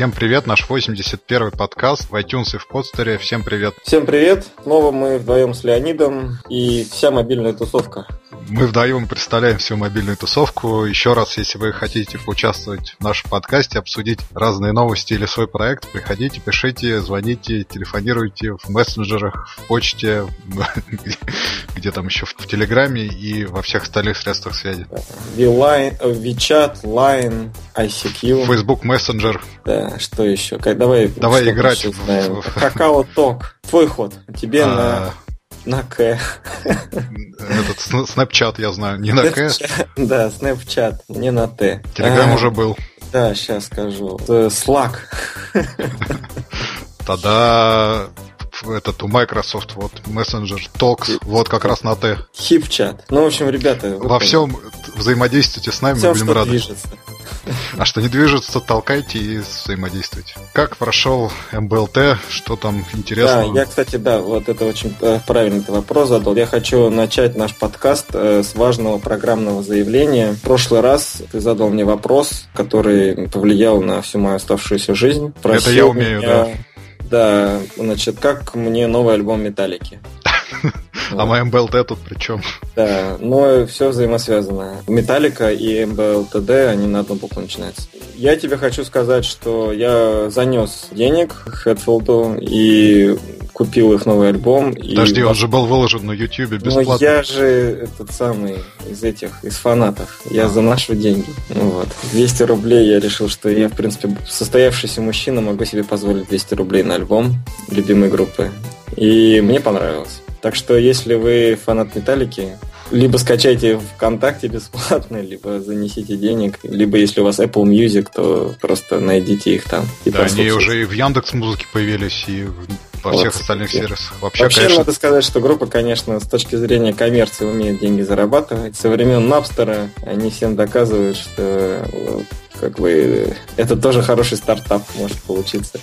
Всем привет, наш 81-й подкаст в iTunes и в подстере. Всем привет. Всем привет. Снова мы вдвоем с Леонидом и вся мобильная тусовка. Мы вдвоем представляем всю мобильную тусовку. Еще раз, если вы хотите поучаствовать в нашем подкасте, обсудить разные новости или свой проект, приходите, пишите, звоните, телефонируйте в мессенджерах, в почте, где там еще в Телеграме и во всех остальных средствах связи. WeChat, Line, ICQ. Facebook Messenger. Да, что еще? Давай, Давай играть. Какао Ток. Твой ход. Тебе на на К. Этот Snapchat, я знаю, не на К. Да, Snapchat, не на Т. Телеграм уже был. Да, сейчас скажу. Slack. Тогда этот у Microsoft, вот Messenger, Talks, вот как раз на Т. Хипчат. Ну, в общем, ребята... Во всем взаимодействуйте с нами, мы будем рады. Движется. А что не движется, толкайте и взаимодействуйте. Как прошел МБЛТ? Что там интересного? Да, я, кстати, да, вот это очень э, правильный ты вопрос задал. Я хочу начать наш подкаст э, с важного программного заявления. В прошлый раз ты задал мне вопрос, который повлиял на всю мою оставшуюся жизнь. Просил это я умею, меня... да. Да, значит, как мне новый альбом Металлики? А мой МБЛТ тут при чем? Да, но все взаимосвязано. Металлика и МБЛТД, они на одну букву начинаются. Я тебе хочу сказать, что я занес денег Хэтфилду и купил их новый альбом. Подожди, и... он же был выложен на YouTube бесплатно. Ну, я же этот самый из этих, из фанатов. Я а. заношу деньги. Ну, вот. 200 рублей я решил, что я, в принципе, состоявшийся мужчина, могу себе позволить 200 рублей на альбом любимой группы. И мне понравилось. Так что, если вы фанат Металлики, либо скачайте ВКонтакте бесплатно, либо занесите денег, либо если у вас Apple Music, то просто найдите их там. И да, они уже и в Яндекс Музыке появились, и во всех вот, остальных сервисах. Вообще, Вообще конечно... надо сказать, что группа, конечно, с точки зрения коммерции умеет деньги зарабатывать. Со времен Напстера они всем доказывают, что как бы это тоже хороший стартап может получиться.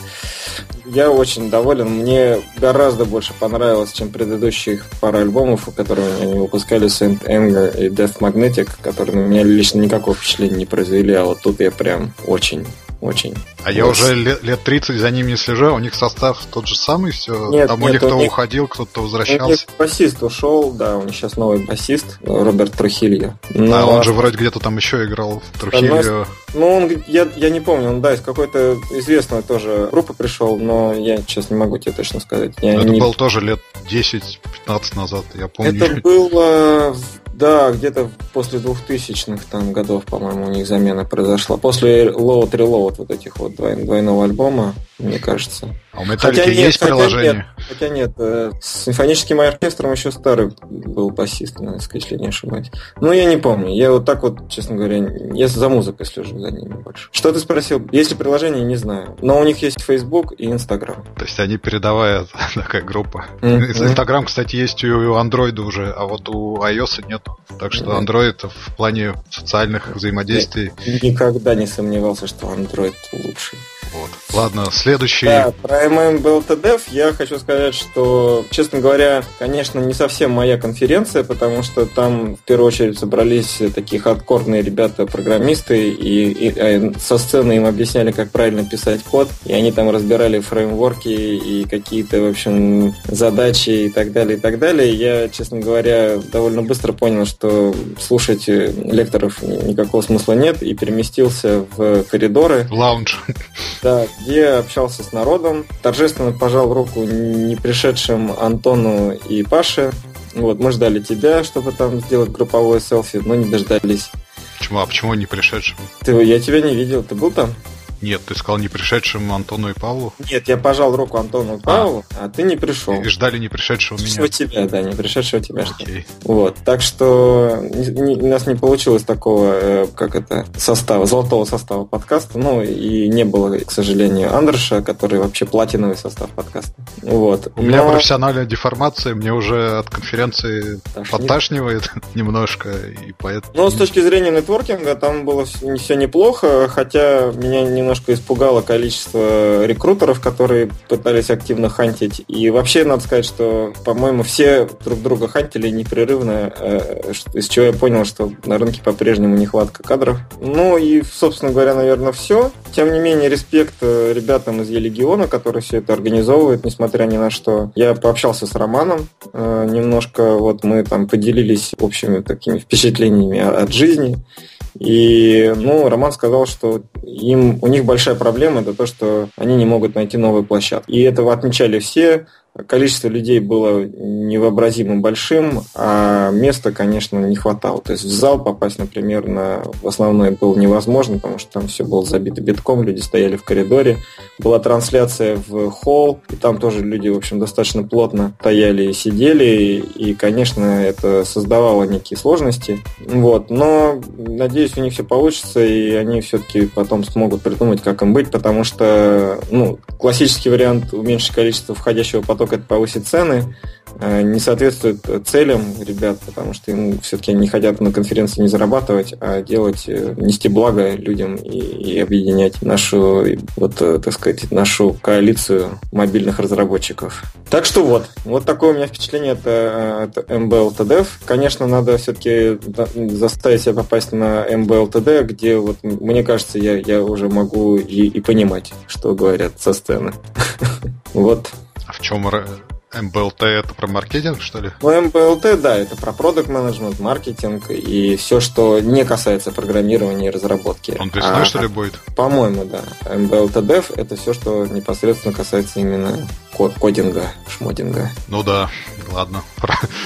Я очень доволен. Мне гораздо больше понравилось, чем предыдущих пара альбомов, которые они выпускали, Saint Anger и Death Magnetic, которые на меня лично никакого впечатления не произвели, а вот тут я прям очень очень. А я уже лет, лет 30 за ними не слежу, а у них состав тот же самый, все. Нет, Там нет, у них кто них... уходил, кто-то возвращался. У них басист ушел, да, у них сейчас новый басист, Роберт Трухильо. Но... А он же вроде где-то там еще играл, Трухильо. Ну, он, я, я не помню, он, да, из какой-то известной тоже группы пришел, но я сейчас не могу тебе точно сказать. Я это не... был тоже лет 10-15 назад, я помню. Это было да, где-то после 2000-х там годов, по-моему, у них замена произошла. После Load Reload вот этих вот двойного альбома, мне кажется. А у Металлики хотя есть нет, приложение? Хотя нет, хотя нет. Э, с симфоническим оркестром еще старый был басист, если не ошибаюсь. Ну, я не помню. Я вот так вот, честно говоря, я за музыкой слежу за ними больше. Что ты спросил? Есть ли приложение, не знаю. Но у них есть Facebook и Instagram. То есть они передовая такая группа. Mm-hmm. Instagram, кстати, есть у Android уже, а вот у iOS нет. Так что Android в плане социальных взаимодействий... Я никогда не сомневался, что Android лучший. Вот. Ладно, следующий... Да, про MMBLTDev я хочу сказать, что, честно говоря, конечно, не совсем моя конференция, потому что там в первую очередь собрались такие хардкорные ребята-программисты, и, и, и а, со сцены им объясняли, как правильно писать код, и они там разбирали фреймворки и какие-то, в общем, задачи и так далее, и так далее. Я, честно говоря, довольно быстро понял, что слушать лекторов никакого смысла нет, и переместился в коридоры. Лаунж. Да, где общался с народом, торжественно пожал руку не пришедшим Антону и Паше. Вот, мы ждали тебя, чтобы там сделать групповое селфи, но не дождались. Почему? А почему не пришедшим? Ты, я тебя не видел, ты был там? Нет, ты сказал не пришедшим Антону и Павлу? Нет, я пожал руку Антону и Павлу, а, а ты не пришел. И ждали не пришедшего меня. Всего тебя, да, не пришедшего тебя ждали. Вот, так что не, у нас не получилось такого, э, как это, состава, золотого состава подкаста, ну и не было, к сожалению, Андерша, который вообще платиновый состав подкаста. Вот. У Но... меня профессиональная деформация, мне уже от конференции Тошнит. подташнивает немножко, и поэтому... Ну, с точки зрения нетворкинга, там было все неплохо, хотя меня не немножко испугало количество рекрутеров, которые пытались активно хантить. И вообще, надо сказать, что, по-моему, все друг друга хантили непрерывно, э, из чего я понял, что на рынке по-прежнему нехватка кадров. Ну и, собственно говоря, наверное, все. Тем не менее, респект э, ребятам из Елегиона, которые все это организовывают, несмотря ни на что. Я пообщался с Романом э, немножко, вот мы там поделились общими такими впечатлениями от жизни. И, ну, Роман сказал, что им, у них большая проблема, это то, что они не могут найти новую площадку. И этого отмечали все, количество людей было невообразимо большим, а места, конечно, не хватало. То есть в зал попасть, например, на в основной было невозможно, потому что там все было забито битком, люди стояли в коридоре. Была трансляция в холл, и там тоже люди, в общем, достаточно плотно стояли и сидели, и, конечно, это создавало некие сложности. Вот. Но, надеюсь, у них все получится, и они все-таки потом смогут придумать, как им быть, потому что, ну, классический вариант уменьшить количество входящего потока насколько это повысит цены, э, не соответствует целям ребят, потому что им все-таки не хотят на конференции не зарабатывать, а делать, э, нести благо людям и, и объединять нашу, вот, э, так сказать, нашу коалицию мобильных разработчиков. Так что вот, вот такое у меня впечатление от, от MBL Конечно, надо все-таки заставить себя попасть на MBL где вот, мне кажется, я, я уже могу и, и понимать, что говорят со сцены. Вот. А в чем МБЛТ это про маркетинг, что ли? Ну, МБЛТ, да, это про продукт менеджмент, маркетинг и все, что не касается программирования и разработки. Он весной, а, что ли, будет? По-моему, да. МБЛТ Dev это все, что непосредственно касается именно кодинга, шмодинга. Ну да, ладно.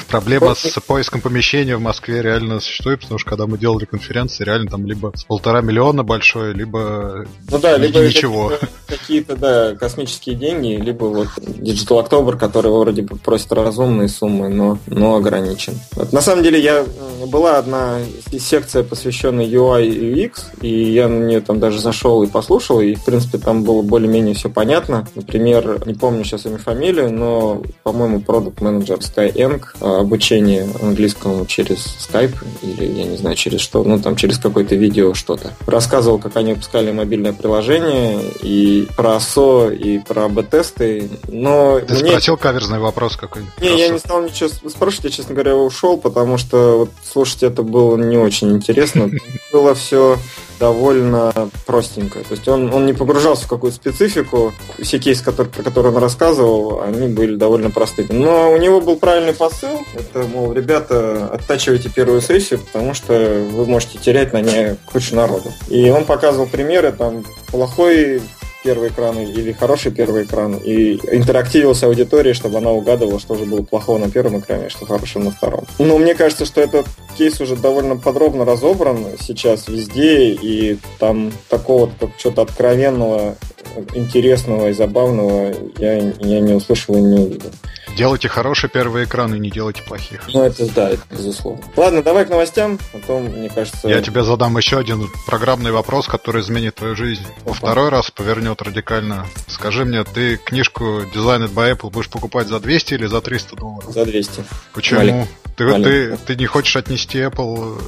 Проблема с поиском помещения в Москве реально существует, потому что когда мы делали конференции, реально там либо с полтора миллиона большое, либо ну да, либо ничего. Какие-то, да, космические деньги, либо вот Digital October, который вроде бы просит разумные суммы, но, но ограничен. Вот, на самом деле, я была одна секция, посвященная UI и UX, и я на нее там даже зашел и послушал, и, в принципе, там было более-менее все понятно. Например, не помню сейчас имя фамилию, но, по-моему, продукт менеджер Skyeng, а, обучение английскому через Skype, или я не знаю, через что, ну, там, через какое-то видео что-то. Рассказывал, как они выпускали мобильное приложение, и про СО, и про АБ-тесты, но... Ты мне... спросил каверзный вопрос какой-нибудь? Не, я не стал ничего спрашивать, я, честно говоря, ушел, потому что вот слушать это было не очень интересно. Было все довольно простенько. То есть он, он не погружался в какую-то специфику. Все кейсы, которые, про которые он рассказывал, они были довольно простыми. Но у него был правильный посыл. Это, мол, ребята, оттачивайте первую сессию, потому что вы можете терять на ней кучу народу. И он показывал примеры, там, плохой первый экран или хороший первый экран, и интерактивил с аудиторией, чтобы она угадывала, что же было плохого на первом экране, что хорошего на втором. Но мне кажется, что этот кейс уже довольно подробно разобран сейчас везде, и там такого как что-то откровенного, интересного и забавного я, я не услышал и не увидел. Делайте хорошие первые экраны, не делайте плохих. Ну, это да, это безусловно. Ладно, давай к новостям, потом, мне кажется... Я тебе задам еще один программный вопрос, который изменит твою жизнь. Во второй раз повернет радикально. Скажи мне, ты книжку Designed by Apple будешь покупать за 200 или за 300 долларов? За 200. Почему? Маленький. Ты, ты, ты не хочешь отнести Apple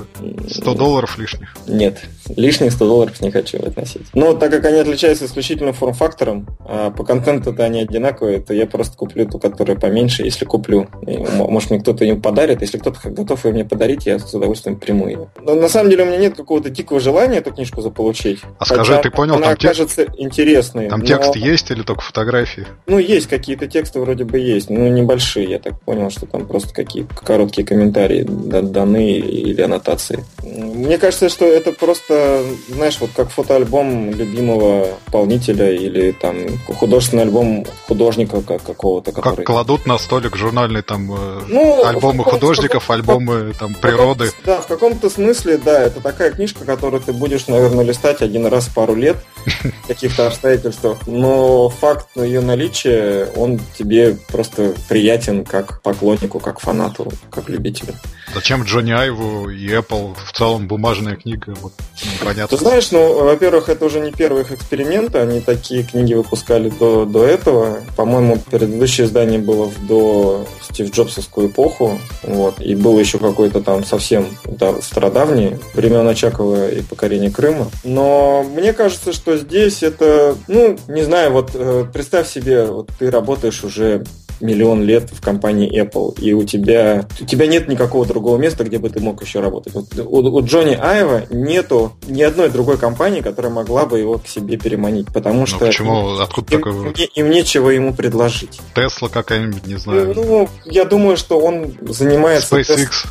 100 долларов лишних? Нет, лишних 100 долларов не хочу относить. Но так как они отличаются исключительно форм-фактором, а по контенту-то они одинаковые, то я просто куплю ту, которая поменьше, если куплю. И, может, мне кто-то ее подарит. Если кто-то готов ее мне подарить, я с удовольствием приму ее. Но на самом деле у меня нет какого-то дикого желания эту книжку заполучить. А скажи, ты понял, она там кажется текст... интересной. Там но... текст есть или только фотографии? Ну, есть какие-то тексты вроде бы есть, но небольшие. Я так понял, что там просто какие-то короткие короткие комментарии даны или аннотации. Мне кажется, что это просто, знаешь, вот как фотоальбом любимого исполнителя или там художественный альбом художника какого-то. Который... Как кладут на столик журнальные там э, ну, альбомы художников, альбомы там природы. Да, в каком-то смысле, да, это такая книжка, которую ты будешь, наверное, листать один раз в пару лет в каких-то обстоятельствах, но факт ее наличия, он тебе просто приятен как поклоннику, как фанату, как любителю. Зачем Джонни Айву и Apple в целом бумажная книга? Вот, непонятно. Ты знаешь, ну, во-первых, это уже не первый их эксперимент. Они такие книги выпускали до, до этого. По-моему, предыдущее издание было в до Стив Джобсовскую эпоху. Вот. И было еще какой-то там совсем да, страдавний времен Очакова и покорения Крыма. Но мне кажется, что здесь это, ну, не знаю, вот э, представь себе, вот ты работаешь уже миллион лет в компании Apple, и у тебя, у тебя нет никакого другого места, где бы ты мог еще работать. Вот у, у Джонни Айва нету ни одной другой компании, которая могла бы его к себе переманить, потому Но что почему? Откуда им, такой им, им нечего ему предложить. Тесла какая-нибудь, не знаю. Ну, я думаю, что он занимается... SpaceX.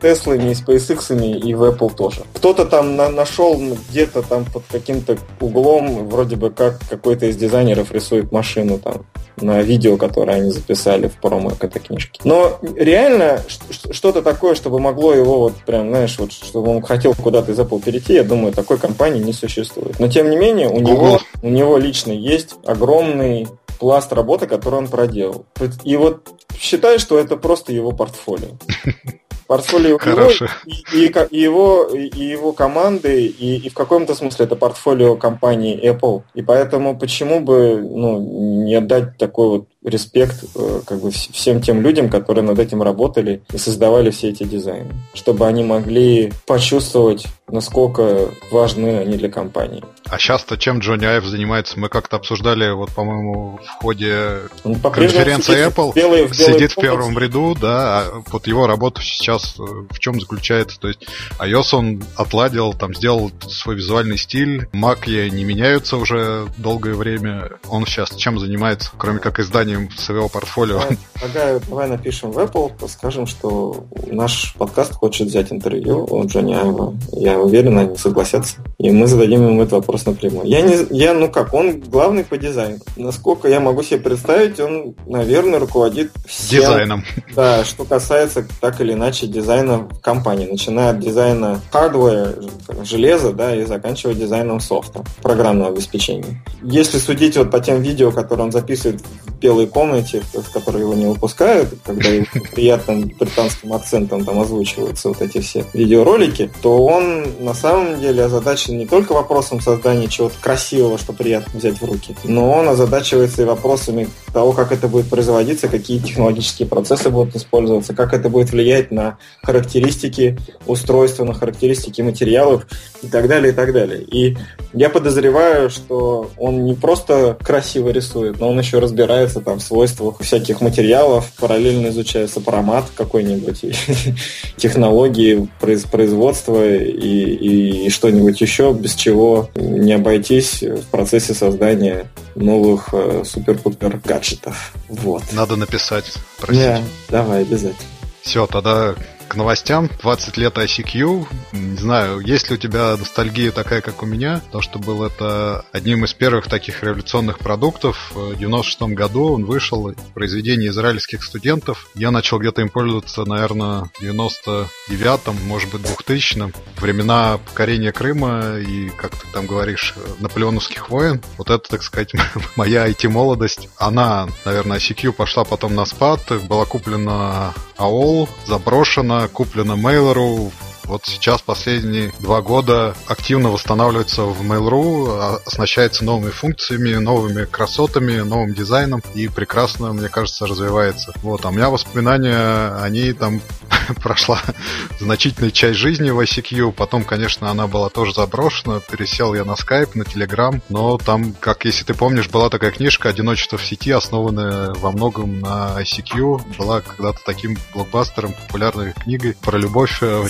Теслами и SpaceX и в Apple тоже. Кто-то там на, нашел где-то там под каким-то углом, вроде бы как какой-то из дизайнеров рисует машину там на видео, которое они записали в промо к этой книжке. Но реально что-то такое, чтобы могло его вот прям, знаешь, вот чтобы он хотел куда-то из Apple перейти, я думаю, такой компании не существует. Но тем не менее, у него, у него лично есть огромный пласт работы, который он проделал. И вот считай, что это просто его портфолио. Портфолио Хорошо. и, и, и, его, и его команды, и, и в каком-то смысле это портфолио компании Apple. И поэтому почему бы ну, не отдать такой вот респект э, как бы всем тем людям, которые над этим работали и создавали все эти дизайны, чтобы они могли почувствовать, насколько важны они для компании. А сейчас-то чем Джонни Айв занимается? Мы как-то обсуждали, вот, по-моему, в ходе конференции сидит Apple. В белой, в белой сидит в первом ряду, да. А вот его работа сейчас э, в чем заключается? То есть iOS он отладил, там сделал свой визуальный стиль. Mac не меняются уже долгое время. Он сейчас чем занимается, кроме как изданием своего портфолио? Давай, давай напишем в Apple, скажем, что наш подкаст хочет взять интервью у Джонни Айва. Я уверен, они согласятся. И мы зададим ему этот вопрос напрямую. Я не, я, ну как, он главный по дизайну. Насколько я могу себе представить, он, наверное, руководит всем, дизайном. Да, что касается так или иначе дизайна компании, начиная от дизайна hardware, железа, да, и заканчивая дизайном софта, программного обеспечения. Если судить вот по тем видео, которые он записывает белой комнате, в которой его не выпускают, когда его приятным британским акцентом там озвучиваются вот эти все видеоролики, то он на самом деле озадачен не только вопросом создания чего-то красивого, что приятно взять в руки. Но он озадачивается и вопросами того, как это будет производиться, какие технологические процессы будут использоваться, как это будет влиять на характеристики устройства, на характеристики материалов и так далее, и так далее. И я подозреваю, что он не просто красиво рисует, но он еще разбирается там в свойствах всяких материалов, параллельно изучая сопромат какой-нибудь, технологии производства и, и что-нибудь еще, без чего не обойтись в процессе создания новых э, супер-пупер гаджетов. Вот. Надо написать, простите. Yeah, давай, обязательно. Все, тогда к новостям. 20 лет ICQ. Не знаю, есть ли у тебя ностальгия такая, как у меня, то, что был это одним из первых таких революционных продуктов. В 96 году он вышел, произведение израильских студентов. Я начал где-то им пользоваться, наверное, в 99-м, может быть, 2000-м. Времена покорения Крыма и, как ты там говоришь, наполеоновских войн. Вот это, так сказать, моя IT-молодость. Она, наверное, ICQ пошла потом на спад, была куплена AOL, заброшена, куплена Mail.ru вот сейчас последние два года активно восстанавливается в Mail.ru, а, оснащается новыми функциями, новыми красотами, новым дизайном и прекрасно, мне кажется, развивается. Вот, а у меня воспоминания, они там прошла значительная часть жизни в ICQ, потом, конечно, она была тоже заброшена, пересел я на Skype, на Telegram, но там, как если ты помнишь, была такая книжка «Одиночество в сети», основанная во многом на ICQ, была когда-то таким блокбастером, популярной книгой про любовь э,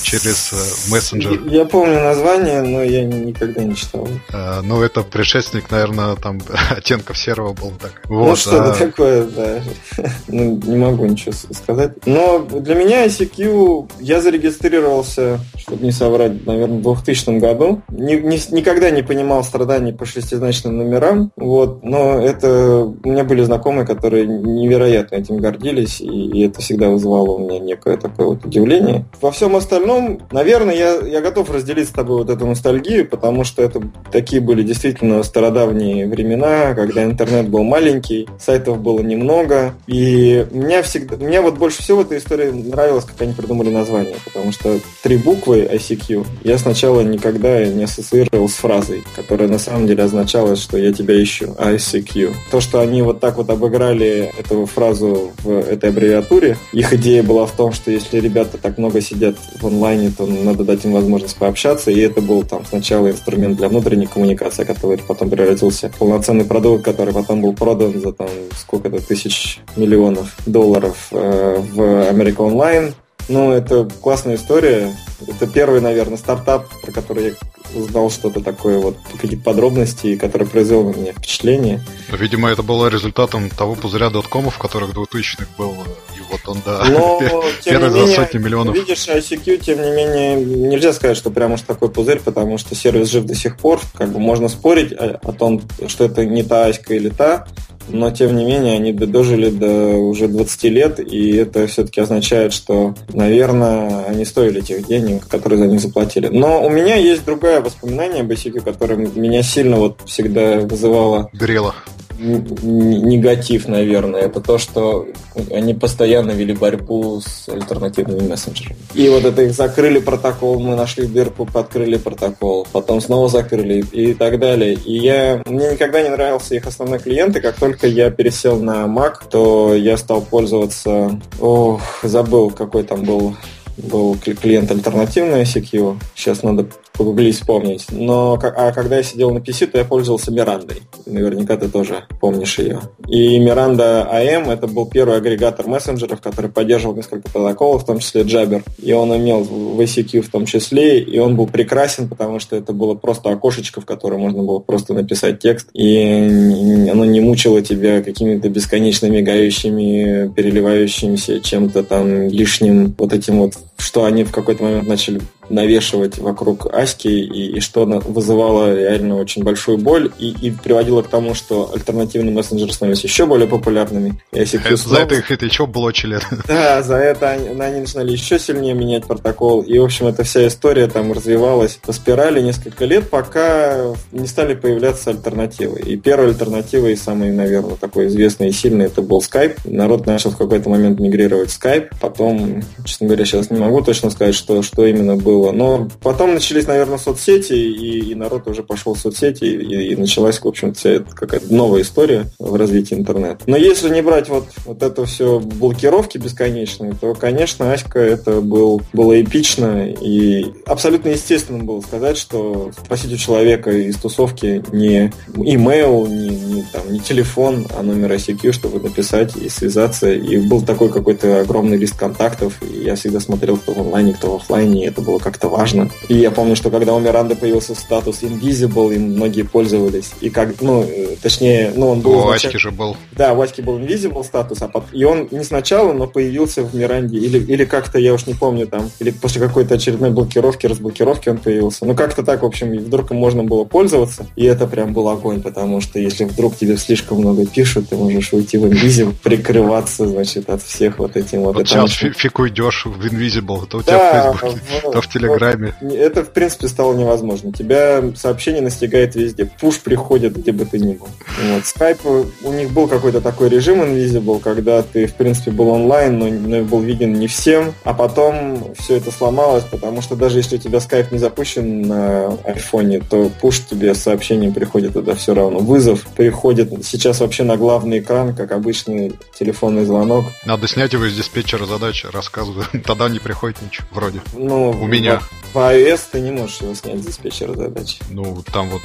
через мессенджер. Я помню название, но я никогда не читал. А, ну, это предшественник, наверное, там оттенков серого был так. Ну, вот, ну, что-то а... такое, да. ну, не могу ничего сказать. Но для меня ICQ я зарегистрировался, чтобы не соврать, наверное, в 2000 году. Ни, ни, никогда не понимал страданий по шестизначным номерам, вот, но это у меня были знакомые, которые невероятно этим гордились, и, и это всегда вызывало у меня некое такое вот удивление. Во всем остальном, наверное, я, я готов разделить с тобой вот эту ностальгию, потому что это такие были действительно стародавние времена, когда интернет был маленький, сайтов было немного, и меня всегда, меня вот больше всего в этой истории нравилось, как они придумали название, потому что три буквы ICQ я сначала никогда не ассоциировал с фразой, которая на самом деле означала, что я тебя ищу, ICQ. То, что они вот так вот обыграли эту фразу в этой аббревиатуре, их идея была в том, что если ребята так много сидят в онлайне, то надо дать им возможность пообщаться, и это был там сначала инструмент для внутренней коммуникации, который потом превратился в полноценный продукт, который потом был продан за там сколько-то тысяч миллионов долларов э, в America Online. Ну, это классная история. Это первый, наверное, стартап, про который я узнал что-то такое, вот какие-то подробности, которые произвел на меня впечатление. Видимо, это было результатом того пузыря доткомов, в которых 2000-х был, и вот он, да, Но, первый за сотни миллионов. Видишь, ICQ, тем не менее, нельзя сказать, что прям уж такой пузырь, потому что сервис жив до сих пор, как бы можно спорить о, о том, что это не та Аська или та, но тем не менее они дожили до уже 20 лет, и это все-таки означает, что, наверное, они стоили тех денег, которые за них заплатили. Но у меня есть другое воспоминание об ICQ, которое меня сильно вот всегда вызывало... Грело негатив, наверное, это то, что они постоянно вели борьбу с альтернативными мессенджерами. И вот это их закрыли протокол, мы нашли дырку, подкрыли протокол, потом снова закрыли и так далее. И я, мне никогда не нравился их основной клиент, и как только я пересел на Mac, то я стал пользоваться... Ох, забыл, какой там был был клиент альтернативный ICQ. Сейчас надо погуглить, вспомнить. Но а когда я сидел на PC, то я пользовался Мирандой. Наверняка ты тоже помнишь ее. И Миранда AM это был первый агрегатор мессенджеров, который поддерживал несколько протоколов, в том числе Jabber. И он имел в ICQ в том числе, и он был прекрасен, потому что это было просто окошечко, в которое можно было просто написать текст, и оно не мучило тебя какими-то бесконечно мигающими, переливающимися чем-то там лишним, вот этим вот, что они в какой-то момент начали навешивать вокруг Аськи, и, и что вызывало реально очень большую боль и, и приводило к тому, что альтернативные мессенджеры становились еще более популярными. И ICQ снова... За это их это еще блочили. Да, за это они, они начинали еще сильнее менять протокол. И, в общем, эта вся история там развивалась по спирали несколько лет, пока не стали появляться альтернативы. И первая альтернатива, и самый, наверное, такой известный и сильный, это был Skype. Народ начал в какой-то момент мигрировать в Skype. Потом, честно говоря, сейчас не могу точно сказать, что, что именно было было. Но потом начались, наверное, соцсети, и, и народ уже пошел в соцсети, и, и началась, в общем, вся какая-то новая история в развитии интернета. Но если не брать вот, вот это все блокировки бесконечные, то, конечно, Аська это был, было эпично, и абсолютно естественно было сказать, что спросить у человека из тусовки не имейл, не, не, там, не телефон, а номер ICQ, чтобы написать и связаться. И был такой какой-то огромный лист контактов, и я всегда смотрел, кто в онлайне, кто в офлайне, и это было как как-то важно. И я помню, что когда у Миранды появился статус Invisible, им многие пользовались. И как, ну, э, точнее, ну, он был... У Васьки же был. Да, у Васьки был Invisible статус, а под... и он не сначала, но появился в Миранде. Или, или как-то, я уж не помню, там, или после какой-то очередной блокировки, разблокировки он появился. Ну, как-то так, в общем, вдруг им можно было пользоваться. И это прям был огонь, потому что если вдруг тебе слишком много пишут, ты можешь уйти в Invisible, прикрываться, значит, от всех вот этим вот. Вот сейчас фиг уйдешь в Invisible, то у тебя да, в Фейсбуке, в... то в Телеграме. Это, в принципе, стало невозможно. Тебя сообщение настигает везде. Пуш приходит, где бы ты ни был. Вот. Skype, у них был какой-то такой режим Invisible, когда ты, в принципе, был онлайн, но, но был виден не всем. А потом все это сломалось, потому что даже если у тебя Skype не запущен на айфоне, то пуш тебе сообщение приходит туда все равно. Вызов приходит сейчас вообще на главный экран, как обычный телефонный звонок. Надо снять его из диспетчера задачи, рассказываю. Тогда не приходит ничего, вроде. Ну, у меня. В iOS ты не можешь его снять с диспетчера задач. Ну, там вот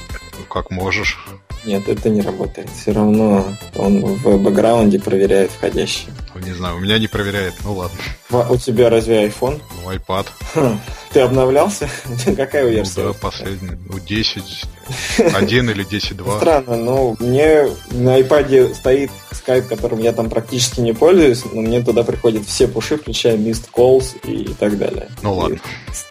как можешь. Нет, это не работает. Все равно он в бэкграунде проверяет входящие. Не знаю, у меня не проверяет. Ну ладно. У тебя разве iPhone? Ну, iPad. Хм. Ты обновлялся? Какая версия? Ну, да, последний. Ну, 10. 1 или 10.2. Странно, но мне на iPad стоит Skype, которым я там практически не пользуюсь, но мне туда приходят все пуши, включая Mist Calls и так далее. Ну ладно. И,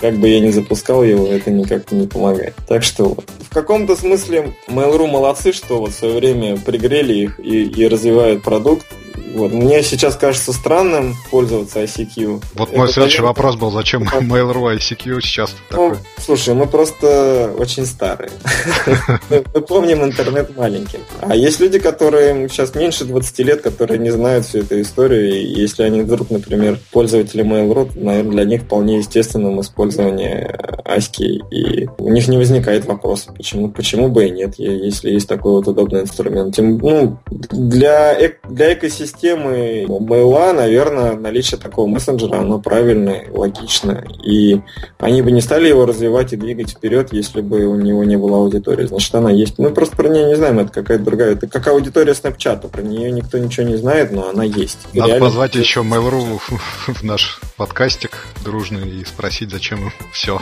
как бы я не запускал его, это никак не помогает. Так что вот. В каком-то смысле Mail.ru молодцы, что вот в свое время пригрели их и, и развивают продукт Вот. Мне сейчас кажется странным пользоваться ICQ. Вот Это мой следующий понятно. вопрос был, зачем Mail.ru ICQ сейчас ну, такой? Слушай, мы просто очень старые. Мы помним интернет маленьким. А есть люди, которые сейчас меньше 20 лет, которые не знают всю эту историю, и если они вдруг, например, пользователи Mail.ru, наверное, для них вполне естественным использование Аськи, и у них не возникает вопроса, почему, почему бы и нет, если есть такой вот удобный инструмент. Тем, ну, для, для экосистемы Mail, наверное, наличие такого мессенджера, оно правильное, логично, и они бы не стали его развивать и двигать вперед, если бы у него не было аудитории. Значит, она есть. Мы просто про нее не знаем, это какая-то другая. Это как аудитория Snapchat, про нее никто ничего не знает, но она есть. Надо Реально... позвать еще Mail.ru в наш подкастик дружный и спросить, зачем им все.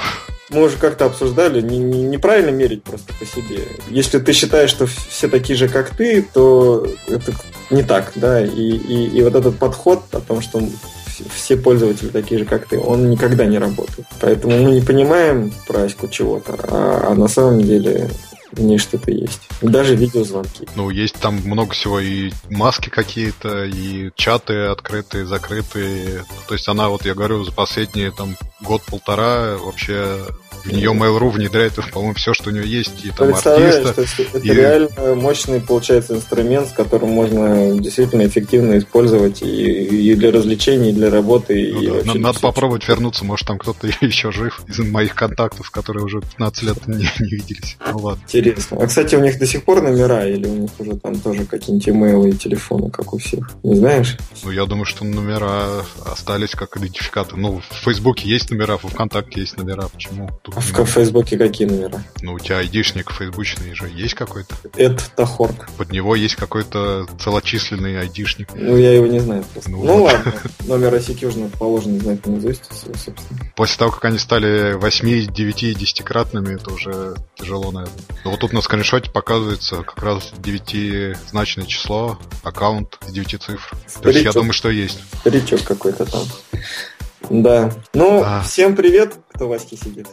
Мы уже как-то обсуждали, не, не, неправильно мерить просто по себе. Если ты считаешь, что все такие же, как ты, то это не так, да, и, и, и вот этот подход о том, что все пользователи такие же, как ты, он никогда не работает. Поэтому мы не понимаем про чего-то, а, а на самом деле в ней что-то есть. Даже видеозвонки. Ну, есть там много всего, и маски какие-то, и чаты открытые, закрытые. То есть она, вот я говорю, за последние там год-полтора вообще в нее Mail.ru внедряет, по-моему, все, что у нее есть. И там артиста. Это и... реально мощный, получается, инструмент, с которым можно действительно эффективно использовать и, и для развлечений, и для работы. Ну, и да. Надо попробовать вернуться, может, там кто-то еще жив из моих контактов, которые уже 15 лет не, не виделись. Ну ладно. Интересно. А, кстати, у них до сих пор номера, или у них уже там тоже какие-нибудь имейлы и телефоны, как у всех? Не знаешь? Ну, я думаю, что номера остались как идентификаторы. Ну, в Фейсбуке есть номера, в ВКонтакте есть номера. Почему? Тут а в, в Фейсбуке какие номера? Ну, у тебя айдишник фейсбучный же есть какой-то? Это Тахорг. Под него есть какой-то целочисленный айдишник. Ну, я его не знаю просто. Ну, ну вот. ладно, номер ICQ положено знать наизусть, собственно. После того, как они стали 8, 9 и 10-кратными, это уже тяжело, наверное. Но вот тут на скриншоте показывается как раз 9-значное число, аккаунт с 9 цифр. Старичок. То есть я думаю, что есть. Старичок какой-то там. Да. Ну, а. всем привет, кто в Аське сидит.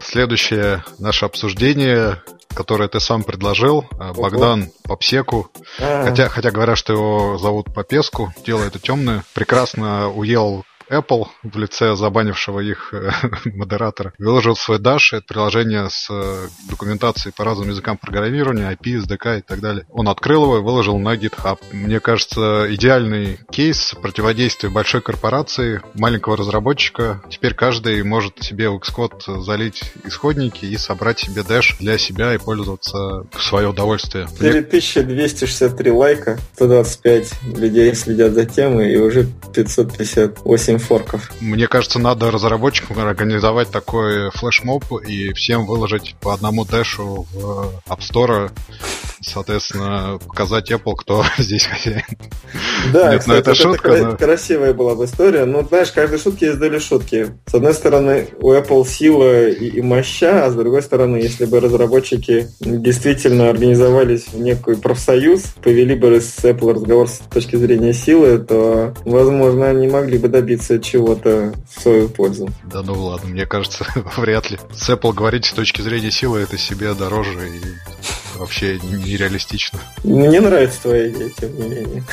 Следующее наше обсуждение, которое ты сам предложил, Ого. Богдан Попсеку. А-а-а. Хотя, хотя говорят, что его зовут Попеску, дело это темное. Прекрасно уел Apple в лице забанившего их э, модератора выложил свой Dash, это приложение с э, документацией по разным языкам программирования, IP, SDK и так далее. Он открыл его и выложил на GitHub. Мне кажется, идеальный кейс противодействия большой корпорации, маленького разработчика. Теперь каждый может себе в Xcode залить исходники и собрать себе Dash для себя и пользоваться в свое удовольствие. 4263 лайка, 125 людей следят за темой и уже 558 8 форков. Мне кажется, надо разработчикам организовать такой флешмоб и всем выложить по одному дэшу в App Store соответственно, показать Apple, кто здесь хозяин. Да, Нет, кстати, это, шутка, это но... красивая была бы история. Ну, знаешь, каждой шутки есть доля шутки. С одной стороны, у Apple сила и, и моща, а с другой стороны, если бы разработчики действительно организовались в некий профсоюз, повели бы с Apple разговор с точки зрения силы, то, возможно, они могли бы добиться чего-то в свою пользу. Да ну ладно, мне кажется, вряд ли. С Apple говорить с точки зрения силы это себе дороже и вообще нереалистично. Мне нравится твоя идея, тем не менее.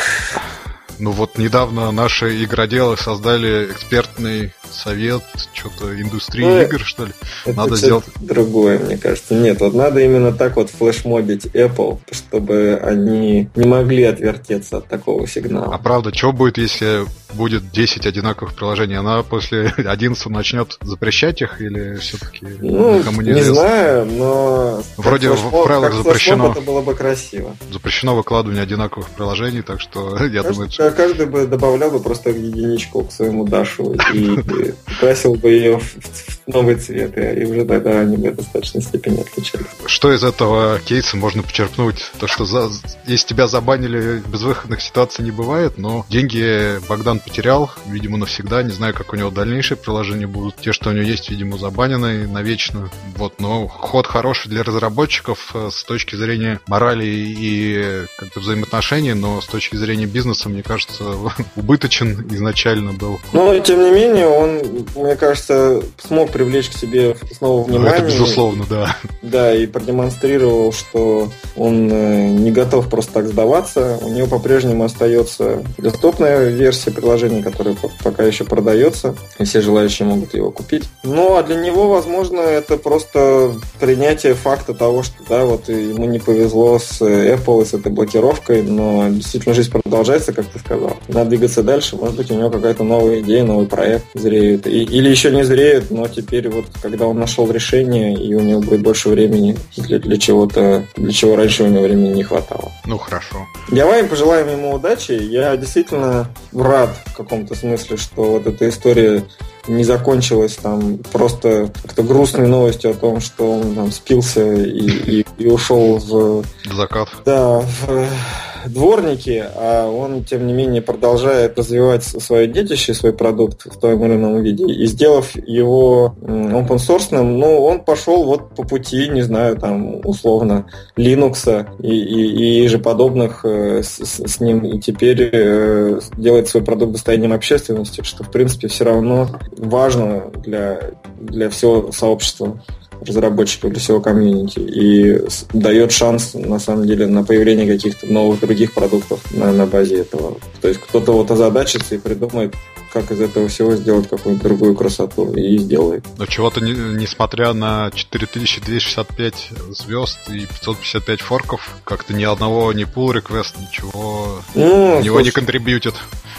Ну вот недавно наши игроделы создали экспертный совет, что-то индустрии ну, игр, что ли. Это надо сделать другое, мне кажется. Нет, вот надо именно так вот флешмобить Apple, чтобы они не могли отвертеться от такого сигнала. А правда, что будет, если будет 10 одинаковых приложений? Она после 11 начнет запрещать их или все-таки ну, никому не, не знаю, но вроде в правилах запрещено. Это было бы красиво. Запрещено выкладывание одинаковых приложений, так что я думаю, что... каждый бы добавлял бы просто единичку к своему Дашу и красил бы ее в новый цвет, и уже тогда они бы в достаточной степени отличались. Что из этого кейса можно почерпнуть? То, что за... если тебя забанили, безвыходных ситуаций не бывает, но деньги Богдан потерял, видимо, навсегда. Не знаю, как у него дальнейшие приложения будут. Те, что у него есть, видимо, забанены навечно. Вот, но ход хороший для разработчиков э, с точки зрения морали и взаимоотношений, но с точки зрения бизнеса, мне кажется, убыточен изначально был. Но, тем не менее, он, мне кажется, смог привлечь к себе снова Ну, внимание. это безусловно, да. Да, и продемонстрировал, что он э, не готов просто так сдаваться. У него по-прежнему остается десктопная версия приложения, которая по- пока еще продается, и все желающие могут его купить. Ну, а для него, возможно, это просто принятие факта того, что, да, вот ему не повезло с Apple и с этой блокировкой, но действительно жизнь продолжается, как ты сказал. Надо двигаться дальше. Может быть, у него какая-то новая идея, новый проект зреет. И- или еще не зреет, но теперь вот, когда он нашел решение, и у него будет больше времени для, для чего-то, для чего раньше у него времени не хватало. Ну, хорошо. Давай пожелаем ему удачи. Я действительно рад в каком-то смысле, что вот эта история не закончилась там просто как-то грустной новостью о том, что он там спился и, и- и ушел в Закат. да, в дворники, а он, тем не менее, продолжает развивать свое детище, свой продукт в том или ином виде. И сделав его open source, ну, он пошел вот по пути, не знаю, там, условно, Linux и, и, и же подобных э, с- с ним, и теперь э, делает свой продукт достоянием общественности, что, в принципе, все равно важно для, для всего сообщества разработчиков для всего комьюнити и дает шанс на самом деле на появление каких-то новых других продуктов на, на базе этого. То есть кто-то вот озадачится и придумает, как из этого всего сделать какую-нибудь другую красоту и сделает. Но чего-то, не- несмотря на 4265 звезд и 555 форков, как-то ни одного ни pull request, ничего Ну, него не контрибьютит.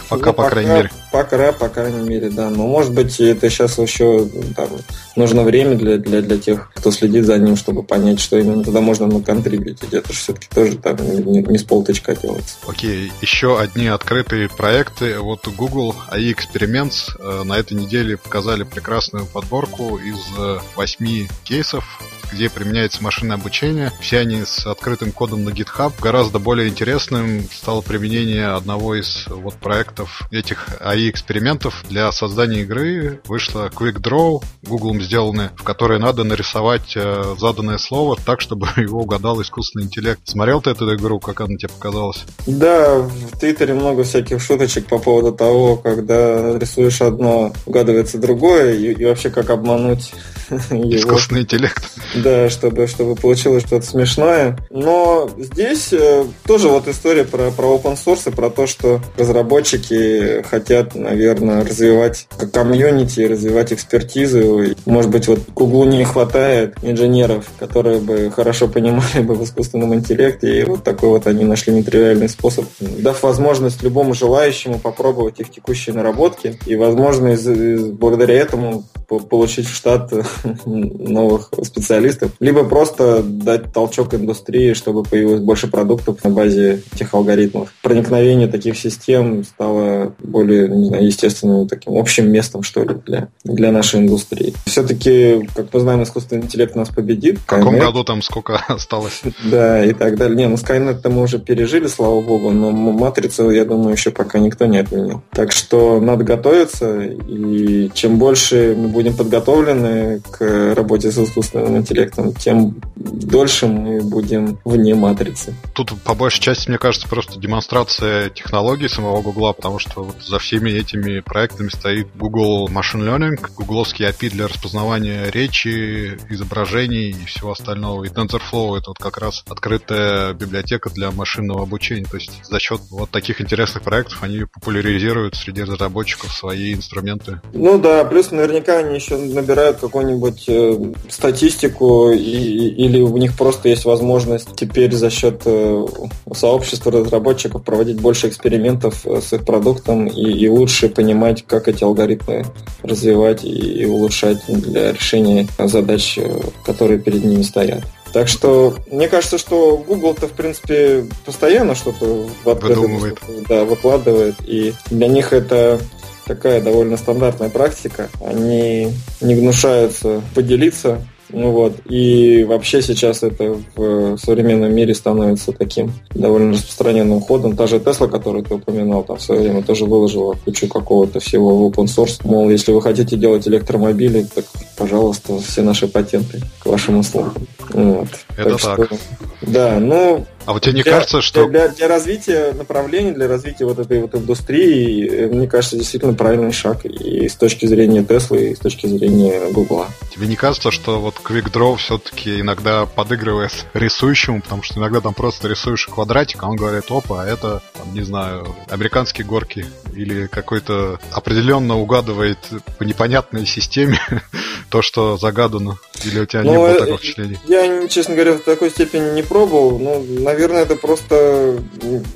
Пока, ну, по крайней мере. Пока, по крайней мере, да. Но может быть это сейчас еще там, нужно время для, для, для тех, кто следит за ним, чтобы понять, что именно туда можно наконтрибьютить. Это же все-таки тоже там не, не с полточка делается. Окей, еще одни открытые проекты. Вот Google AI Experiments э, на этой неделе показали прекрасную подборку из э, восьми кейсов, где применяется машинное обучение. Все они с открытым кодом на GitHub. Гораздо более интересным стало применение одного из вот проектов этих AI-экспериментов для создания игры. Вышла Quick Draw, Google сделаны, в которой надо нарисовать э, заданное слово так, чтобы его угадал искусственный интеллект. Смотрел ты эту игру, как она тебе показалась? Да, в Твиттере много всяких шуточек по поводу того, когда рисуешь одно, угадывается другое, и, и вообще как обмануть его. Искусственный интеллект. Да, чтобы, чтобы получилось что-то смешное. Но здесь э, тоже вот история про, про open source и про то, что разработчики хотят, наверное, развивать комьюнити, развивать экспертизу. Может быть, вот Гуглу не хватает инженеров, которые бы хорошо понимали бы в искусственном интеллекте, и вот такой вот они нашли нетривиальный способ, дав возможность любому желающему попробовать их текущие наработки, и, возможно, из- из- благодаря этому по- получить в штат новых специалистов, либо просто дать толчок индустрии, чтобы появилось больше продуктов на базе этих алгоритмов. Проникновение таких систем стало более, не знаю, естественным таким общим местом, что ли, для, для нашей индустрии. Все-таки, как мы знаем, искусственный интеллект нас победит. В каком Skynet. году там сколько осталось? Да, и так далее. Не, ну Skynet мы уже пережили, слава богу, но Матрицу, я думаю, еще пока никто не отменил. Так что надо готовиться, и чем больше мы будем подготовлены к работе с искусственным интеллектом, тем дольше мы будем вне Матрицы. Тут по большей части, мне кажется, просто демонстрация технологий самого Гугла, потому что вот за всеми этими проектами стоит Google Machine Learning, гугловский API для распознавания речи, изображений и всего остального. И TensorFlow — это вот как раз открытая библиотека для машинного обучения. То есть за счет вот таких интересных проектов они популяризируют среди разработчиков свои инструменты. Ну да, плюс наверняка они еще набирают какую-нибудь э, статистику, и, и- или у них просто есть возможность теперь за счет э, сообщества разработчиков проводить больше экспериментов э, с их продуктом и, и лучше понимать, как эти алгоритмы развивать и, и улучшать для решения задач, э, которые перед ними стоят. Так что мне кажется, что Google-то, в принципе, постоянно что-то в доступ, да, выкладывает. И для них это такая довольно стандартная практика. Они не гнушаются поделиться. Ну вот. И вообще сейчас это в современном мире становится таким довольно распространенным ходом. Та же Tesla, которую ты упоминал, там в свое время тоже выложила кучу какого-то всего в open source. Мол, если вы хотите делать электромобили, так, пожалуйста, все наши патенты к вашим услугам. Вот. Это что, так. да, ну, А вот тебе не для, кажется, что... Для, для развития направлений, для развития вот этой вот индустрии, э, мне кажется, действительно правильный шаг и с точки зрения Теслы, и с точки зрения Гугла. Тебе не кажется, что вот QuickDraw все-таки иногда подыгрывает рисующему, потому что иногда там просто рисуешь квадратик, а он говорит, опа, а это, там, не знаю, американские горки или какой-то определенно угадывает по непонятной системе то, что загадано. Или у тебя ну, не было такого впечатления? Я, честно говоря, в такой степени не пробовал. Ну, наверное, это просто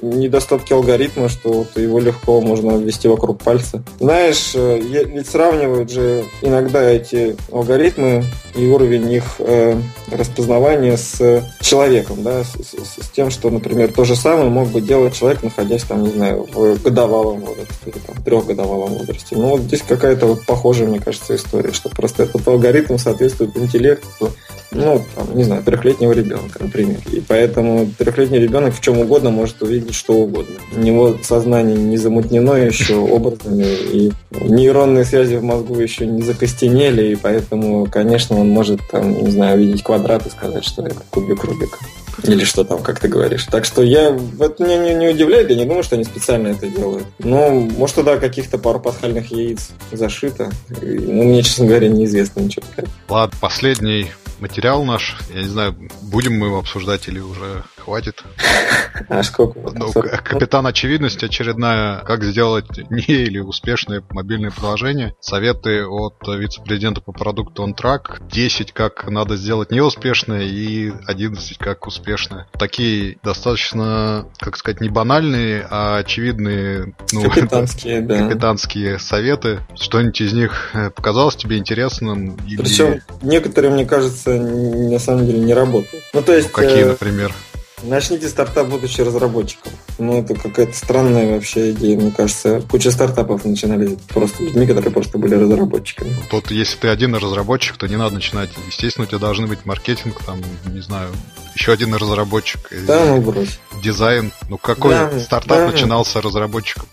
недостатки алгоритма, что вот его легко можно ввести вокруг пальца. Знаешь, э, ведь сравнивают же иногда эти алгоритмы и уровень их э, распознавания с человеком, да, с, с, с тем, что, например, то же самое мог бы делать человек, находясь там, не знаю, в годовалом возрасте или там, трехгодовалом возрасте. Ну, вот здесь какая-то вот похожая, мне кажется, история, что просто этот алгоритм соответствует интеллекту, ну, там, не знаю, трехлетнего ребенка, например. И поэтому трехлетний ребенок в чем угодно может увидеть что угодно. У него сознание не замутнено еще образами, и нейронные связи в мозгу еще не закостенели, и поэтому, конечно, он может, там, не знаю, увидеть квадрат и сказать, что это кубик Рубика. Или что там, как ты говоришь. Так что я это меня не, не удивляет, я не думаю, что они специально это делают. Ну, может, туда каких-то пару пасхальных яиц зашито. Ну, мне, честно говоря, неизвестно ничего. Ладно, последний материал наш. Я не знаю, будем мы его обсуждать или уже хватит. А сколько? Ну, капитан очевидность очередная, как сделать не или успешное мобильное приложение. Советы от вице-президента по продукту OnTrack. 10, как надо сделать неуспешное и 11, как успешное. Такие достаточно, как сказать, не банальные, а очевидные ну, капитанские, да. капитанские советы. Что-нибудь из них э, показалось тебе интересным? Или... Причем некоторые, мне кажется, на самом деле не работают. Ну, то есть... Какие, э, например? Начните стартап, будучи разработчиком. Ну, это какая-то странная вообще идея, мне кажется. Куча стартапов начинали просто людьми, которые просто были разработчиками. Тут, если ты один разработчик, то не надо начинать. Естественно, у тебя должны быть маркетинг, там, не знаю, еще один разработчик. Да, ну брось. Дизайн. Ну, какой да, стартап да. начинался разработчиком?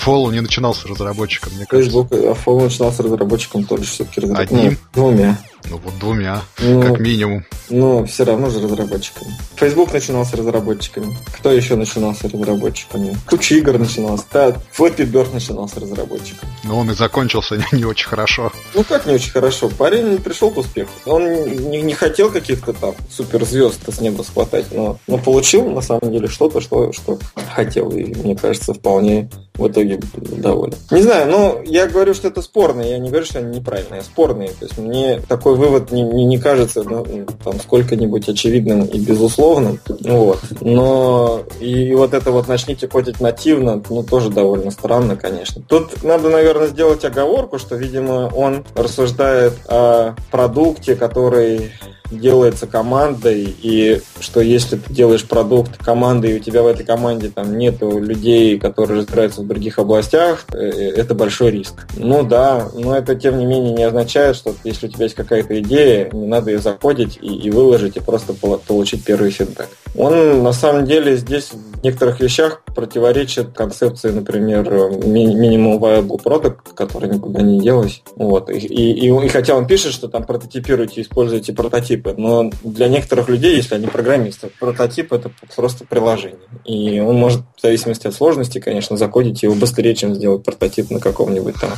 Apollo не начинался разработчиком, мне кажется. Facebook, Apollo начинался разработчиком тоже все-таки. Разработчиком. Одним? Ну, двумя. Ну вот двумя, ну, как минимум. Ну, все равно же разработчиками. Facebook начинался разработчиками. Кто еще начинался разработчиками? Куча игр начиналась. Да, Flappy Bird начинался разработчиком. Но он и закончился не, не очень хорошо. Ну как не очень хорошо? Парень пришел к успеху. Он не, не хотел каких-то там суперзвезд с неба схватать, но, но получил на самом деле что-то, что, что хотел. И мне кажется, вполне в итоге доволен. Не знаю, но я говорю, что это спорно. Я не говорю, что они неправильные, а спорные. То есть мне такой такой вывод не, не, не кажется ну, там сколько-нибудь очевидным и безусловным. Вот. Но и, и вот это вот начните котить нативно, ну тоже довольно странно, конечно. Тут надо, наверное, сделать оговорку, что, видимо, он рассуждает о продукте, который делается командой, и что если ты делаешь продукт команды, и у тебя в этой команде там нету людей, которые разбираются в других областях, э, э, это большой риск. Ну да, но это тем не менее не означает, что если у тебя есть какая-то идея, не надо ее заходить и, и выложить, и просто получить первый фидбэк. Он на самом деле здесь в некоторых вещах противоречит концепции, например, minimum viable product, который никуда не делась. Вот. И, и, и хотя он пишет, что там прототипируйте, используйте прототипы, но для некоторых людей, если они программисты, прототип это просто приложение. И он может, в зависимости от сложности, конечно, закодить его быстрее, чем сделать прототип на каком-нибудь там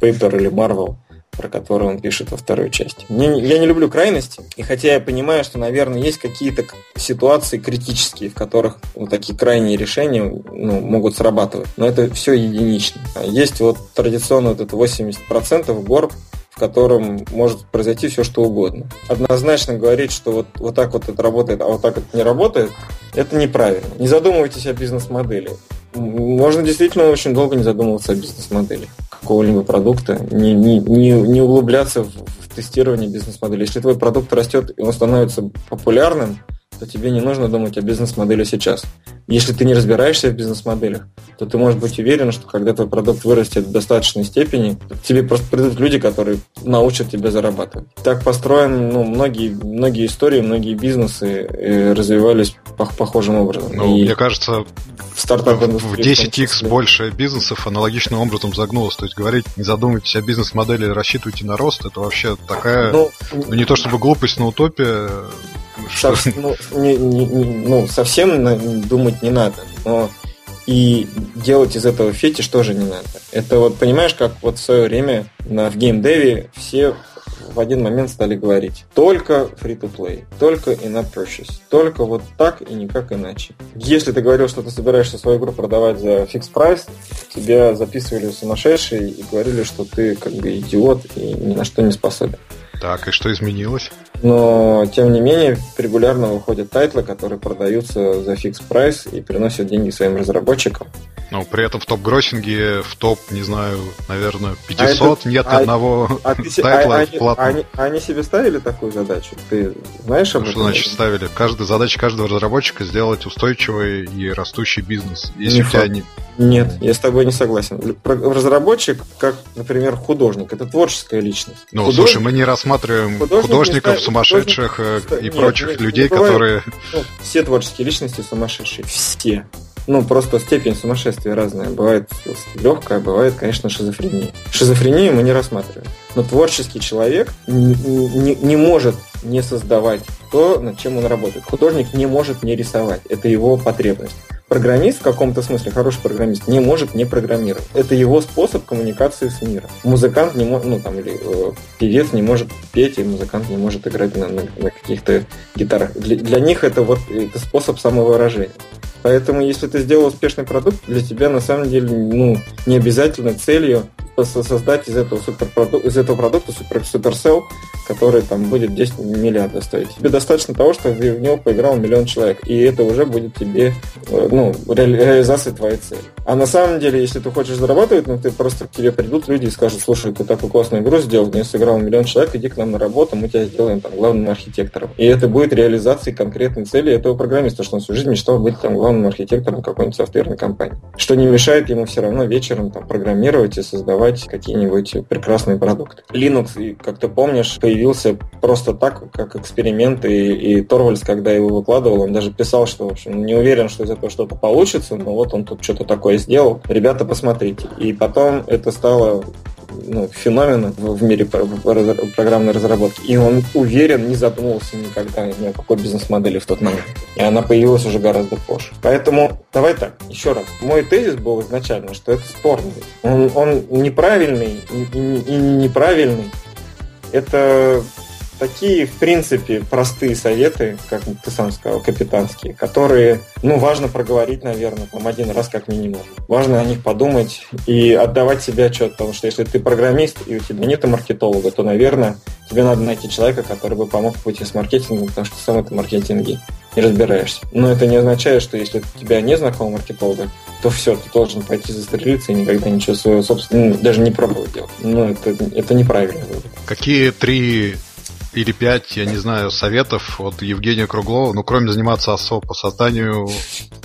Paper или Marvel про который он пишет во второй части. Мне, я не люблю крайности, и хотя я понимаю, что, наверное, есть какие-то ситуации критические, в которых вот такие крайние решения ну, могут срабатывать, но это все единично. Есть вот традиционно вот это 80% гор, в котором может произойти все что угодно. Однозначно говорить, что вот, вот так вот это работает, а вот так это не работает, это неправильно. Не задумывайтесь о бизнес-модели. Можно действительно очень долго не задумываться о бизнес-модели какого-либо продукта, не, не, не, не углубляться в, в тестирование бизнес-модели. Если твой продукт растет и он становится популярным, то тебе не нужно думать о бизнес-модели сейчас. Если ты не разбираешься в бизнес-моделях, то ты можешь быть уверен, что когда твой продукт вырастет в достаточной степени, тебе просто придут люди, которые научат тебя зарабатывать. Так построен, ну, многие, многие истории, многие бизнесы э, развивались похожим образом. Ну, И мне кажется, стартап в 10x больше бизнесов аналогичным образом загнулось. То есть говорить, не задумывайтесь о бизнес-модели, рассчитывайте на рост, это вообще такая, ну, ну не то чтобы глупость, но утопия Что? Со, ну, не, не, не, ну, совсем думать не надо, но и делать из этого фетиш тоже не надо. Это вот, понимаешь, как вот в свое время на, в геймдеве все в один момент стали говорить только free-to-play, только in-app purchase, только вот так и никак иначе. Если ты говорил, что ты собираешься свою игру продавать за фикс прайс, тебя записывали сумасшедший и говорили, что ты как бы идиот и ни на что не способен. Так, и что изменилось? Но, тем не менее, регулярно выходят тайтлы, которые продаются за fixed price и приносят деньги своим разработчикам. Но при этом в top grossing'е, в топ, не знаю, наверное, 500 а это, нет а, одного а тайтла а, платного. Они, они себе ставили такую задачу? Ты знаешь об ну, этом? Что значит ставили? Каждая задача каждого разработчика сделать устойчивый и растущий бизнес. Если не у тебя не... Нет, я с тобой не согласен. Разработчик, как, например, художник, это творческая личность. Ну, художник, слушай, мы не рассматриваем художник художников, не сумасшедших. Э, и нет, прочих нет, людей, не которые... Ну, все творческие личности сумасшедшие. Все. Ну, просто степень сумасшествия разная. Бывает легкая, бывает, конечно, шизофрения. Шизофрению мы не рассматриваем. Но творческий человек не, не, не может не создавать то, над чем он работает. Художник не может не рисовать. Это его потребность. Программист в каком-то смысле, хороший программист, не может не программировать. Это его способ коммуникации с миром. Музыкант не может, ну там, или э, певец не может петь, и музыкант не может играть на, на, на каких-то гитарах. Для, для них это вот это способ самовыражения. Поэтому, если ты сделал успешный продукт, для тебя на самом деле ну, не обязательно целью создать из этого, суперпродукта, из этого продукта супер, суперсел, который там будет 10 миллиардов стоить. Тебе достаточно того, что в него поиграл миллион человек, и это уже будет тебе э, ну, ре, реализация твоей цели. А на самом деле, если ты хочешь зарабатывать, ну ты просто к тебе придут люди и скажут, слушай, ты такую классную игру сделал, мне сыграл миллион человек, иди к нам на работу, мы тебя сделаем там главным архитектором. И это будет реализацией конкретной цели этого программиста, что он всю жизнь мечтал быть там главным архитектором какой-нибудь софтверной компании. Что не мешает ему все равно вечером там программировать и создавать создавать какие-нибудь прекрасные продукты. Linux, как ты помнишь, появился просто так, как эксперимент, и, и Торвальдс, когда его выкладывал, он даже писал, что, в общем, не уверен, что из этого что-то получится, но вот он тут что-то такое сделал. Ребята, посмотрите. И потом это стало ну, феномена в мире программной разработки. И он уверен, не задумывался никогда ни о какой бизнес-модели в тот момент. И она появилась уже гораздо позже. Поэтому давай так, еще раз. Мой тезис был изначально, что это спорный. Он, он неправильный и, и, и неправильный. Это такие, в принципе, простые советы, как ты сам сказал, капитанские, которые, ну, важно проговорить, наверное, там один раз как минимум. Важно о них подумать и отдавать себе отчет, потому что если ты программист и у тебя нет маркетолога, то, наверное, тебе надо найти человека, который бы помог пойти с маркетингом, потому что сам это маркетинге не разбираешься. Но это не означает, что если у тебя нет знакомого маркетолога, то все, ты должен пойти застрелиться и никогда ничего своего собственного, ну, даже не пробовать делать. Ну, это, это неправильно. Какие три или пять, я не знаю, советов от Евгения Круглова, ну, кроме заниматься особо по созданию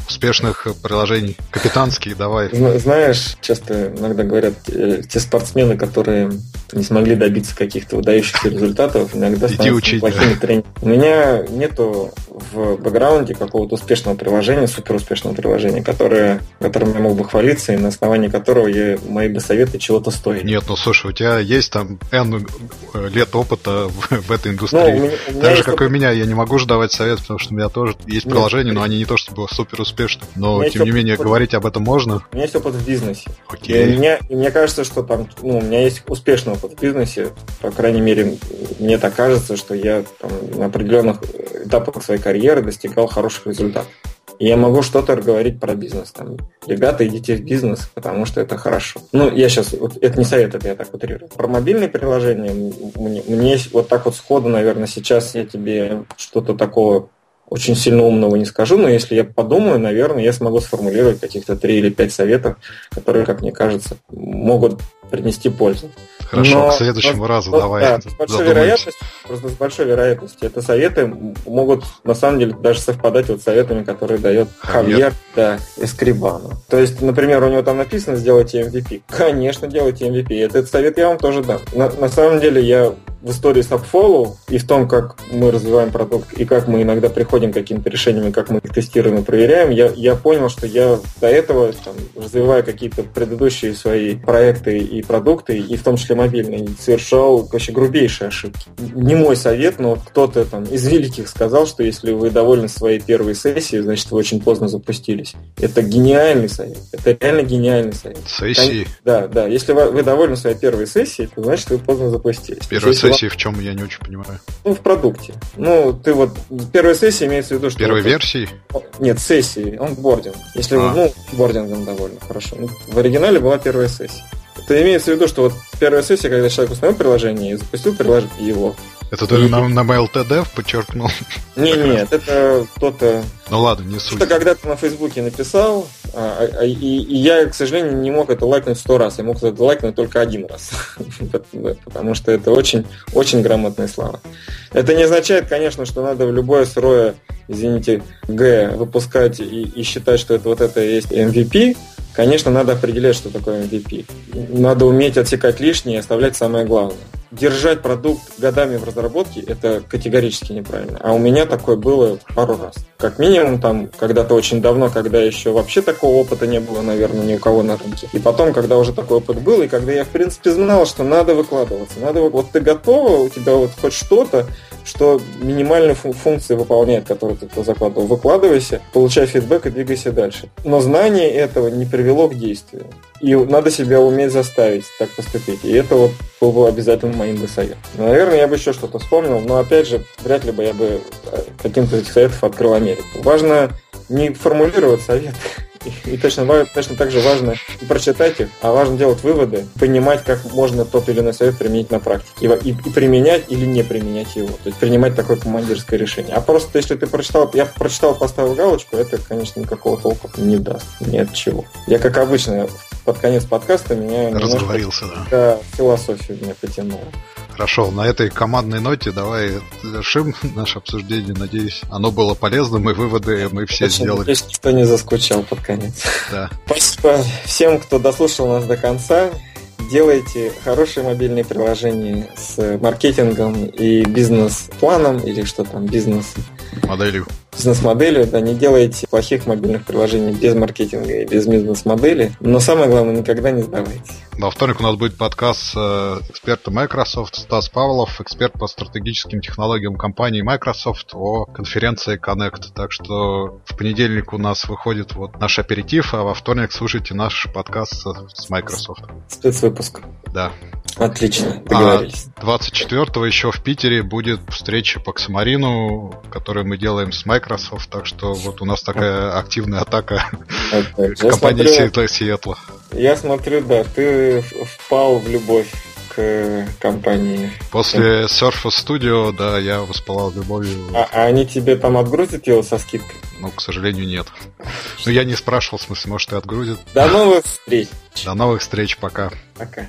успешных приложений. Капитанские, давай. Знаешь, часто иногда говорят, э, те спортсмены, которые не смогли добиться каких-то выдающихся результатов, иногда Иди становятся учить, плохими да. тренерами. У меня нету в бэкграунде какого-то успешного приложения, супер успешного приложения, которое, которым я мог бы хвалиться, и на основании которого я, мои бы советы чего-то стоили. Нет, ну слушай, у тебя есть там N лет опыта в, в этой индустрии. Ну, у меня, у меня так же, как опыт... и у меня, я не могу же давать совет, потому что у меня тоже есть Нет, приложения, но они не то чтобы супер успешны. Но, тем не менее, опыт... говорить об этом можно. У меня есть опыт в бизнесе. Окей. И, мне, и мне кажется, что там, ну, у меня есть успешный опыт в бизнесе. По крайней мере, мне так кажется, что я там, на определенных этапах своей карьеры достигал хороших результатов. И я могу что-то говорить про бизнес. Там, Ребята, идите в бизнес, потому что это хорошо. Ну, я сейчас, вот, это не совет, это я так утрирую. Про мобильные приложения мне, мне вот так вот сходу, наверное, сейчас я тебе что-то такого очень сильно умного не скажу, но если я подумаю, наверное, я смогу сформулировать каких-то три или пять советов, которые, как мне кажется, могут принести пользу. Хорошо, но, к следующему разу но, давай. Да, с большой вероятностью, просто с большой вероятностью. Это советы могут на самом деле даже совпадать вот с советами, которые дает Хавьер да, Эскрибану. То есть, например, у него там написано сделайте MVP. Конечно, делайте MVP. Этот совет я вам тоже дам. На, на самом деле я в истории Subfollow и в том, как мы развиваем продукт и как мы иногда приходим к каким-то решениям, как мы их тестируем и проверяем, я, я понял, что я до этого там, развивая какие-то предыдущие свои проекты и продукты, и в том числе мобильный совершал вообще грубейшие ошибки. Не мой совет, но кто-то там из великих сказал, что если вы довольны своей первой сессией, значит, вы очень поздно запустились. Это гениальный совет. Это реально гениальный совет. Сессии? Да, да. Если вы довольны своей первой сессией, то значит, вы поздно запустились. Первая сессия вам... в чем, я не очень понимаю. Ну, в продукте. Ну, ты вот... Первая сессия имеется в виду, что... Первой вот, версии? Нет, сессии. Он бординг. Если а. вы, ну, бордингом довольно хорошо. Ну, в оригинале была первая сессия. Это имеется в виду, что вот первая сессия, когда человек установил приложение и запустил приложение его. Это ты и... на, на MailTD подчеркнул? Не, нет, это кто-то... Ну ладно, не суть. Что когда-то на Фейсбуке написал, а, а, и, и я, к сожалению, не мог это лайкнуть сто раз. Я мог это лайкнуть только один раз. Потому что это очень, очень грамотные слова. Это не означает, конечно, что надо в любое сырое, извините, Г выпускать и, и считать, что это вот это и есть MVP. Конечно, надо определять, что такое MVP. Надо уметь отсекать лишнее и оставлять самое главное. Держать продукт годами в разработке – это категорически неправильно. А у меня такое было пару раз. Как минимум, там, когда-то очень давно, когда еще вообще такого опыта не было, наверное, ни у кого на рынке. И потом, когда уже такой опыт был, и когда я, в принципе, знал, что надо выкладываться. Надо, вот ты готова, у тебя вот хоть что-то, что минимальные функции выполняет, которые ты туда закладывал. Выкладывайся, получай фидбэк и двигайся дальше. Но знание этого не привело к действию. И надо себя уметь заставить так поступить. И это вот был бы обязательно моим бы советом. Наверное, я бы еще что-то вспомнил, но опять же, вряд ли бы я бы э, каким-то из советов открыл Америку. Важно не формулировать совет, и точно, точно так же важно прочитать их, а важно делать выводы, понимать, как можно тот или иной совет применить на практике. И, и, и применять или не применять его. То есть принимать такое командирское решение. А просто если ты прочитал, я прочитал, поставил галочку, это, конечно, никакого толка не даст. Ни от чего. Я, как обычно, под конец подкаста меня... Разговорился, да. Да, философию меня потянуло. Хорошо, на этой командной ноте давай завершим наше обсуждение. Надеюсь, оно было полезным, и выводы мы все Очень сделали. Надеюсь, никто не заскучал под конец. Да. Спасибо всем, кто дослушал нас до конца. Делайте хорошие мобильные приложения с маркетингом и бизнес-планом, или что там, бизнес... Моделью бизнес-моделью, да, не делайте плохих мобильных приложений без маркетинга и без бизнес-модели, но самое главное, никогда не сдавайтесь. Во вторник у нас будет подкаст с э, экспертом Microsoft Стас Павлов, эксперт по стратегическим технологиям компании Microsoft о конференции Connect. Так что в понедельник у нас выходит вот наш аперитив, а во вторник слушайте наш подкаст с Microsoft. Спецвыпуск. Да. Отлично, договорились. А 24 еще в Питере будет встреча по Ксамарину, которую мы делаем с Microsoft, так что вот у нас такая активная атака компании Сиэтла. Я смотрю, да, ты впал в любовь к компании. После Surface Studio, да, я воспалал любовью. А, а они тебе там отгрузят его со скидкой? Ну, к сожалению, нет. Ну, я не спрашивал, в смысле, может, и отгрузят. До новых встреч. До новых встреч, пока. Пока.